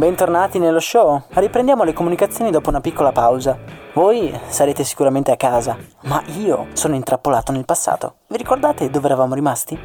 Bentornati nello show. Riprendiamo le comunicazioni dopo una piccola pausa. Voi sarete sicuramente a casa, ma io sono intrappolato nel passato. Vi ricordate dove eravamo rimasti?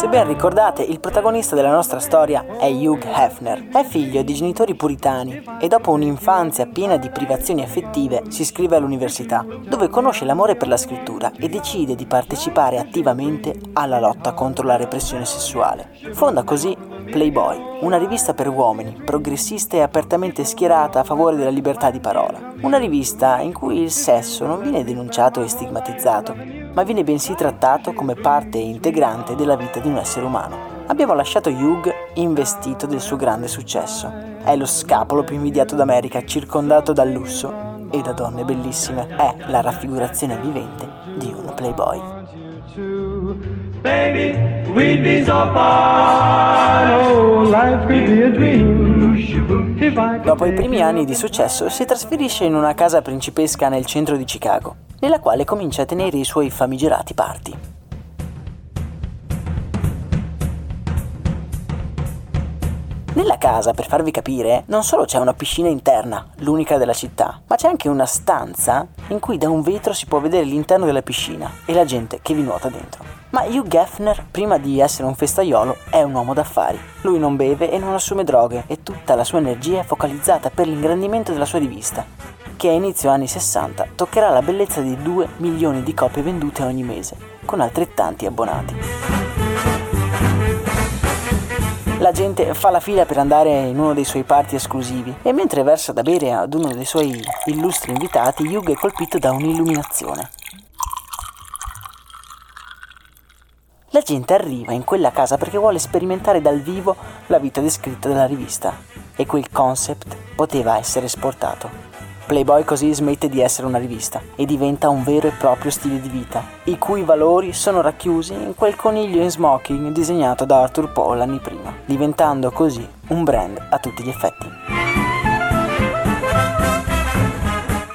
Se ben ricordate, il protagonista della nostra storia è Hugh Hefner. È figlio di genitori puritani e dopo un'infanzia piena di privazioni affettive si iscrive all'università, dove conosce l'amore per la scrittura e decide di partecipare attivamente alla lotta contro la repressione sessuale. Fonda così Playboy, una rivista per uomini, progressista e apertamente schierata a favore della libertà di parola. Una rivista in cui il sesso non viene denunciato e stigmatizzato, ma viene bensì trattato come parte integrante della vita di un essere umano. Abbiamo lasciato Hugh investito del suo grande successo. È lo scapolo più invidiato d'America, circondato dal lusso e da donne bellissime. È la raffigurazione vivente di un playboy. Baby, we'd be so far, oh, life could be a dream. Dopo i primi anni di successo si trasferisce in una casa principesca nel centro di Chicago nella quale comincia a tenere i suoi famigerati party. Nella casa, per farvi capire, non solo c'è una piscina interna, l'unica della città, ma c'è anche una stanza in cui da un vetro si può vedere l'interno della piscina e la gente che vi nuota dentro. Ma Hugh Geffner, prima di essere un festaiolo, è un uomo d'affari. Lui non beve e non assume droghe e tutta la sua energia è focalizzata per l'ingrandimento della sua rivista che a inizio anni 60 toccherà la bellezza di 2 milioni di copie vendute ogni mese, con altrettanti abbonati. La gente fa la fila per andare in uno dei suoi party esclusivi e mentre versa da bere ad uno dei suoi illustri invitati, Hugh è colpito da un'illuminazione. La gente arriva in quella casa perché vuole sperimentare dal vivo la vita descritta dalla rivista e quel concept poteva essere esportato. Playboy così smette di essere una rivista e diventa un vero e proprio stile di vita, i cui valori sono racchiusi in quel coniglio in smoking disegnato da Arthur Paul anni prima, diventando così un brand a tutti gli effetti.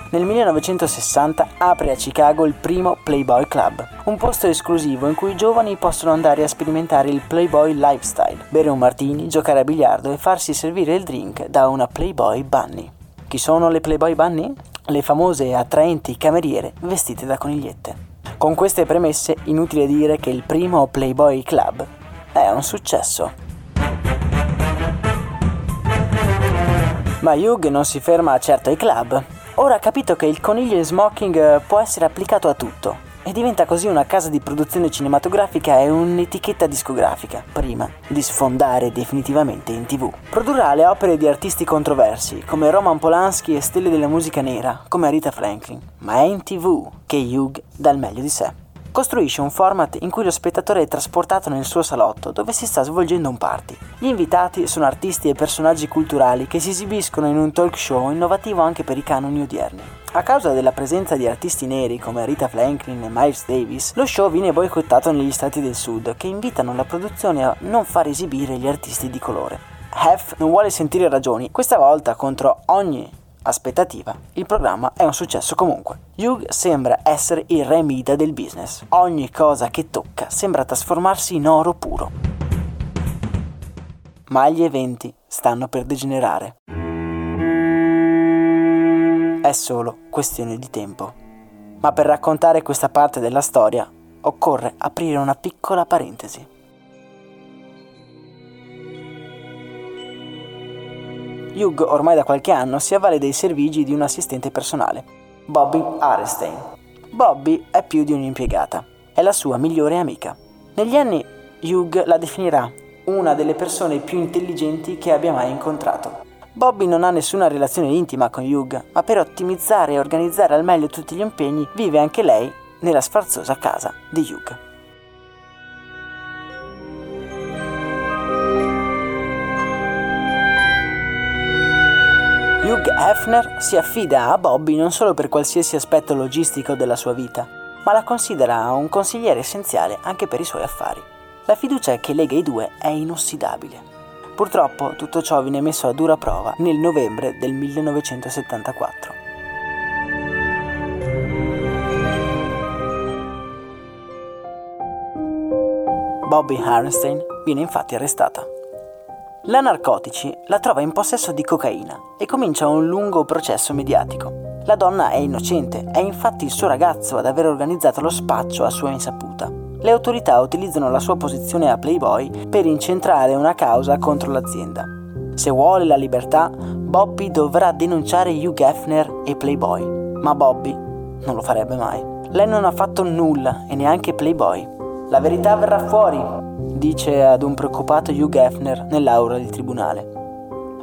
Nel 1960 apre a Chicago il primo Playboy Club, un posto esclusivo in cui i giovani possono andare a sperimentare il Playboy lifestyle, bere un martini, giocare a biliardo e farsi servire il drink da una Playboy Bunny. Chi sono le Playboy Bunny? Le famose e attraenti cameriere vestite da conigliette. Con queste premesse, inutile dire che il primo Playboy Club è un successo. Ma Hugh non si ferma certo ai club. Ora ha capito che il coniglio in smoking può essere applicato a tutto e diventa così una casa di produzione cinematografica e un'etichetta discografica, prima di sfondare definitivamente in tv. Produrrà le opere di artisti controversi come Roman Polanski e stelle della musica nera come Rita Franklin, ma è in tv che Hugh dà il meglio di sé costruisce un format in cui lo spettatore è trasportato nel suo salotto dove si sta svolgendo un party. Gli invitati sono artisti e personaggi culturali che si esibiscono in un talk show innovativo anche per i canoni odierni. A causa della presenza di artisti neri come Rita Franklin e Miles Davis, lo show viene boicottato negli stati del sud che invitano la produzione a non far esibire gli artisti di colore. Hef non vuole sentire ragioni, questa volta contro ogni aspettativa, il programma è un successo comunque. Hugh sembra essere il re Mida del business. Ogni cosa che tocca sembra trasformarsi in oro puro. Ma gli eventi stanno per degenerare. È solo questione di tempo. Ma per raccontare questa parte della storia occorre aprire una piccola parentesi. Hugh ormai da qualche anno si avvale dei servigi di un assistente personale, Bobby Arestein. Bobby è più di un'impiegata, è la sua migliore amica. Negli anni Hugh la definirà una delle persone più intelligenti che abbia mai incontrato. Bobby non ha nessuna relazione intima con Hugh, ma per ottimizzare e organizzare al meglio tutti gli impegni vive anche lei nella sfarzosa casa di Hugh. Hefner si affida a Bobby non solo per qualsiasi aspetto logistico della sua vita, ma la considera un consigliere essenziale anche per i suoi affari. La fiducia che lega i due è inossidabile. Purtroppo tutto ciò viene messo a dura prova nel novembre del 1974. Bobby Harnstein viene infatti arrestata. La Narcotici la trova in possesso di cocaina e comincia un lungo processo mediatico. La donna è innocente, è infatti il suo ragazzo ad aver organizzato lo spaccio a sua insaputa. Le autorità utilizzano la sua posizione a Playboy per incentrare una causa contro l'azienda. Se vuole la libertà, Bobby dovrà denunciare Hugh Hefner e Playboy. Ma Bobby non lo farebbe mai. Lei non ha fatto nulla e neanche Playboy. La verità verrà fuori, dice ad un preoccupato Hugh Hefner nell'aula del tribunale.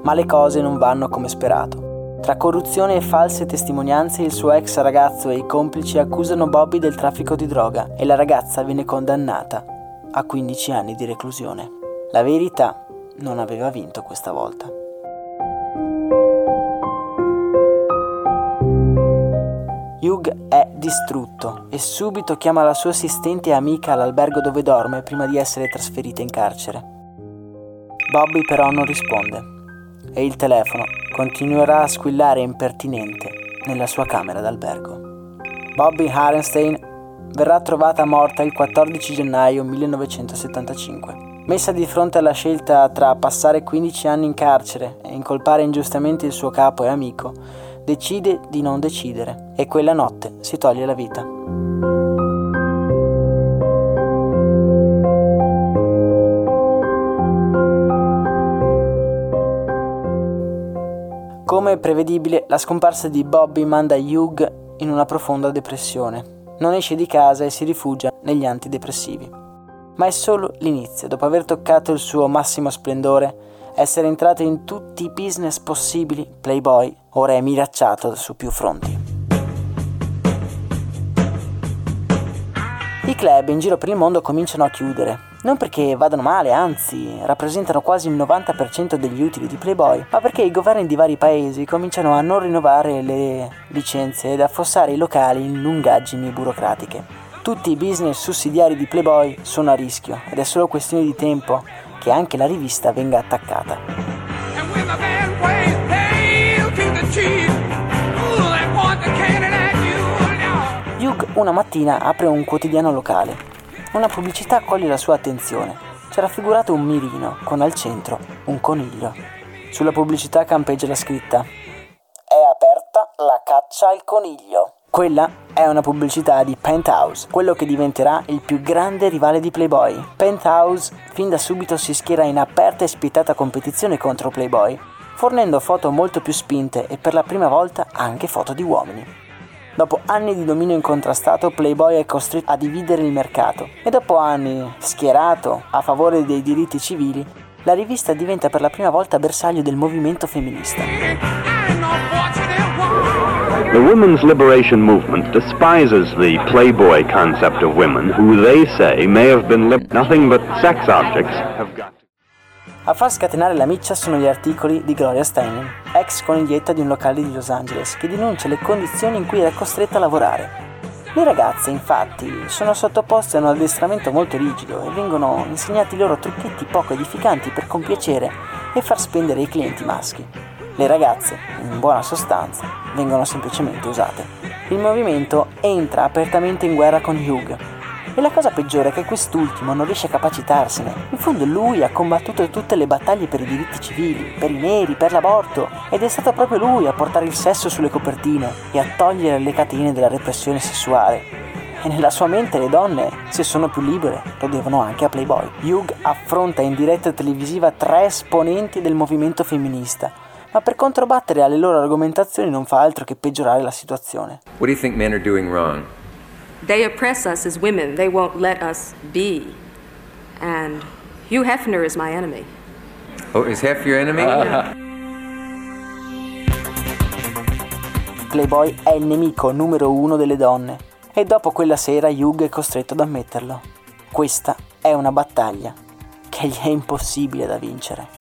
Ma le cose non vanno come sperato. Tra corruzione e false testimonianze il suo ex ragazzo e i complici accusano Bobby del traffico di droga e la ragazza viene condannata a 15 anni di reclusione. La verità non aveva vinto questa volta. Hugh è distrutto e subito chiama la sua assistente e amica all'albergo dove dorme prima di essere trasferita in carcere. Bobby però non risponde e il telefono continuerà a squillare impertinente nella sua camera d'albergo. Bobby Harenstein verrà trovata morta il 14 gennaio 1975. Messa di fronte alla scelta tra passare 15 anni in carcere e incolpare ingiustamente il suo capo e amico, decide di non decidere e quella notte si toglie la vita. Come prevedibile, la scomparsa di Bobby manda Hugh in una profonda depressione. Non esce di casa e si rifugia negli antidepressivi. Ma è solo l'inizio, dopo aver toccato il suo massimo splendore, essere entrato in tutti i business possibili, Playboy ora è miracciato su più fronti. I club in giro per il mondo cominciano a chiudere, non perché vadano male, anzi rappresentano quasi il 90% degli utili di Playboy, ma perché i governi di vari paesi cominciano a non rinnovare le licenze ed affossare i locali in lungaggini burocratiche. Tutti i business sussidiari di Playboy sono a rischio ed è solo questione di tempo che anche la rivista venga attaccata. Hugh una mattina apre un quotidiano locale. Una pubblicità coglie la sua attenzione. C'è raffigurato un mirino con al centro un coniglio. Sulla pubblicità campeggia la scritta È aperta la caccia al coniglio. Quella è una pubblicità di Penthouse, quello che diventerà il più grande rivale di Playboy. Penthouse fin da subito si schiera in aperta e spietata competizione contro Playboy, fornendo foto molto più spinte e per la prima volta anche foto di uomini. Dopo anni di dominio incontrastato, Playboy è costretto a dividere il mercato e dopo anni schierato a favore dei diritti civili, la rivista diventa per la prima volta bersaglio del movimento femminista. The women's liberation movement despises the playboy concept of women, who they say may have been nothing but sex objects, have got A far scatenare la miccia sono gli articoli di Gloria Steinem, ex coniglietta di un locale di Los Angeles, che denuncia le condizioni in cui era costretta a lavorare. Le ragazze, infatti, sono sottoposte a un addestramento molto rigido e vengono insegnati loro trucchetti poco edificanti per compiacere e far spendere i clienti maschi. Le ragazze, in buona sostanza, vengono semplicemente usate. Il movimento entra apertamente in guerra con Hugh, e la cosa peggiore è che quest'ultimo non riesce a capacitarsene. In fondo lui ha combattuto tutte le battaglie per i diritti civili, per i neri, per l'aborto, ed è stato proprio lui a portare il sesso sulle copertine e a togliere le catene della repressione sessuale. E nella sua mente le donne, se sono più libere, lo devono anche a Playboy. Hugh affronta in diretta televisiva tre esponenti del movimento femminista, ma per controbattere alle loro argomentazioni non fa altro che peggiorare la situazione. What do you think men are doing wrong? They oppress us as women. They won't let us be. And Hugh Hefner is my enemy. Oh, is half your enemy? Playboy è il nemico numero uno delle donne e dopo quella sera Hugh è costretto ad ammetterlo. Questa è una battaglia che gli è impossibile da vincere.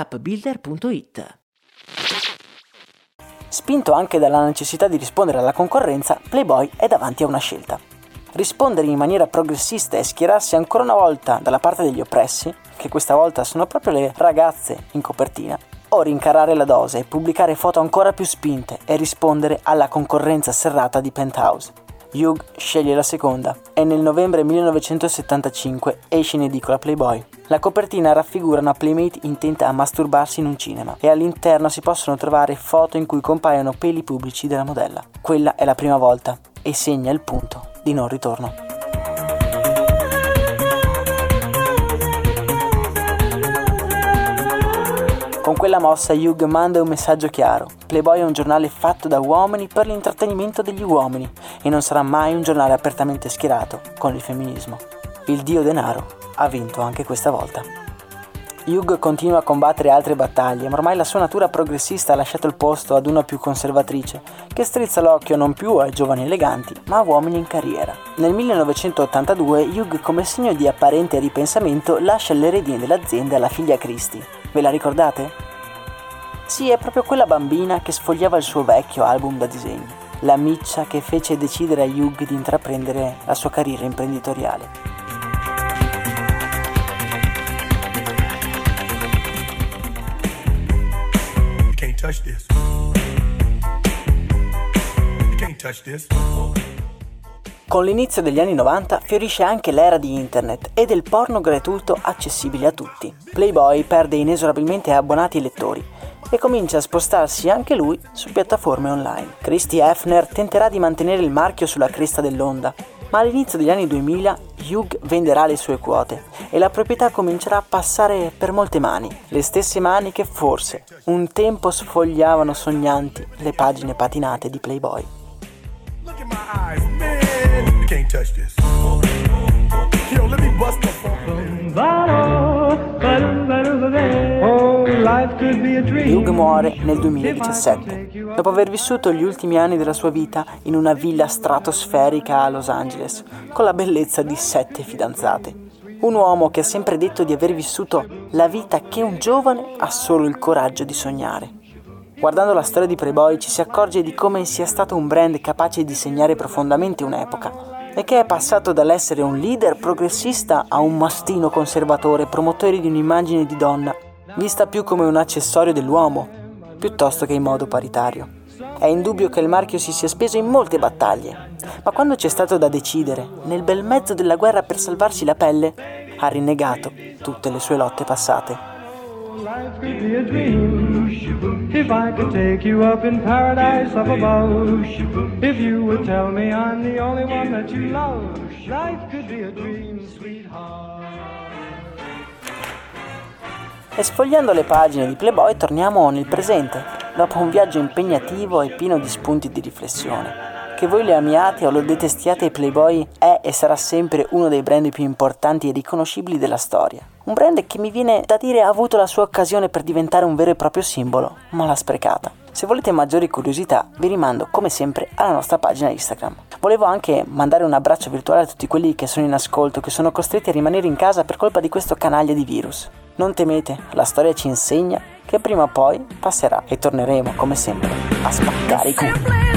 appbuilder.it. Spinto anche dalla necessità di rispondere alla concorrenza, Playboy è davanti a una scelta. Rispondere in maniera progressista e schierarsi ancora una volta dalla parte degli oppressi, che questa volta sono proprio le ragazze in copertina, o rincarare la dose e pubblicare foto ancora più spinte e rispondere alla concorrenza serrata di Penthouse. Hugh sceglie la seconda e nel novembre 1975 esce in edicola Playboy. La copertina raffigura una playmate intenta a masturbarsi in un cinema e all'interno si possono trovare foto in cui compaiono peli pubblici della modella. Quella è la prima volta e segna il punto di non ritorno. Con quella mossa Hugh manda un messaggio chiaro. Playboy è un giornale fatto da uomini per l'intrattenimento degli uomini e non sarà mai un giornale apertamente schierato con il femminismo. Il dio denaro ha vinto anche questa volta. Hugh continua a combattere altre battaglie, ma ormai la sua natura progressista ha lasciato il posto ad una più conservatrice, che strizza l'occhio non più ai giovani eleganti, ma a uomini in carriera. Nel 1982 Hugh, come segno di apparente ripensamento, lascia le redini dell'azienda alla figlia Christie. Ve la ricordate? Sì, è proprio quella bambina che sfogliava il suo vecchio album da disegni, la miccia che fece decidere a Hugh di intraprendere la sua carriera imprenditoriale. Touch this. You can't touch this. Con l'inizio degli anni 90 fiorisce anche l'era di internet e del porno gratuito accessibile a tutti. Playboy perde inesorabilmente abbonati e lettori e comincia a spostarsi anche lui su piattaforme online. Christy Hefner tenterà di mantenere il marchio sulla cresta dell'onda, Ma all'inizio degli anni 2000 Hugh venderà le sue quote e la proprietà comincerà a passare per molte mani, le stesse mani che forse un tempo sfogliavano sognanti le pagine patinate di Playboy. Look Hugh muore nel 2017, dopo aver vissuto gli ultimi anni della sua vita in una villa stratosferica a Los Angeles, con la bellezza di sette fidanzate. Un uomo che ha sempre detto di aver vissuto la vita che un giovane ha solo il coraggio di sognare. Guardando la storia di Playboy ci si accorge di come sia stato un brand capace di segnare profondamente un'epoca e che è passato dall'essere un leader progressista a un mastino conservatore, promotore di un'immagine di donna, vista più come un accessorio dell'uomo, piuttosto che in modo paritario. È indubbio che il marchio si sia speso in molte battaglie, ma quando c'è stato da decidere, nel bel mezzo della guerra per salvarsi la pelle, ha rinnegato tutte le sue lotte passate. life could be a dream. In paradise up above. If you would tell me I'm the only one that you love. Life could be a sweetheart. E sfogliando le pagine di Playboy torniamo nel presente, dopo un viaggio impegnativo e pieno di spunti di riflessione. Che voi le amiate o lo detestiate, Playboy è e sarà sempre uno dei brand più importanti e riconoscibili della storia. Un brand che mi viene da dire ha avuto la sua occasione per diventare un vero e proprio simbolo, ma l'ha sprecata. Se volete maggiori curiosità, vi rimando come sempre alla nostra pagina Instagram. Volevo anche mandare un abbraccio virtuale a tutti quelli che sono in ascolto, che sono costretti a rimanere in casa per colpa di questo canaglia di virus. Non temete, la storia ci insegna che prima o poi passerà e torneremo come sempre a spaccare i cubi.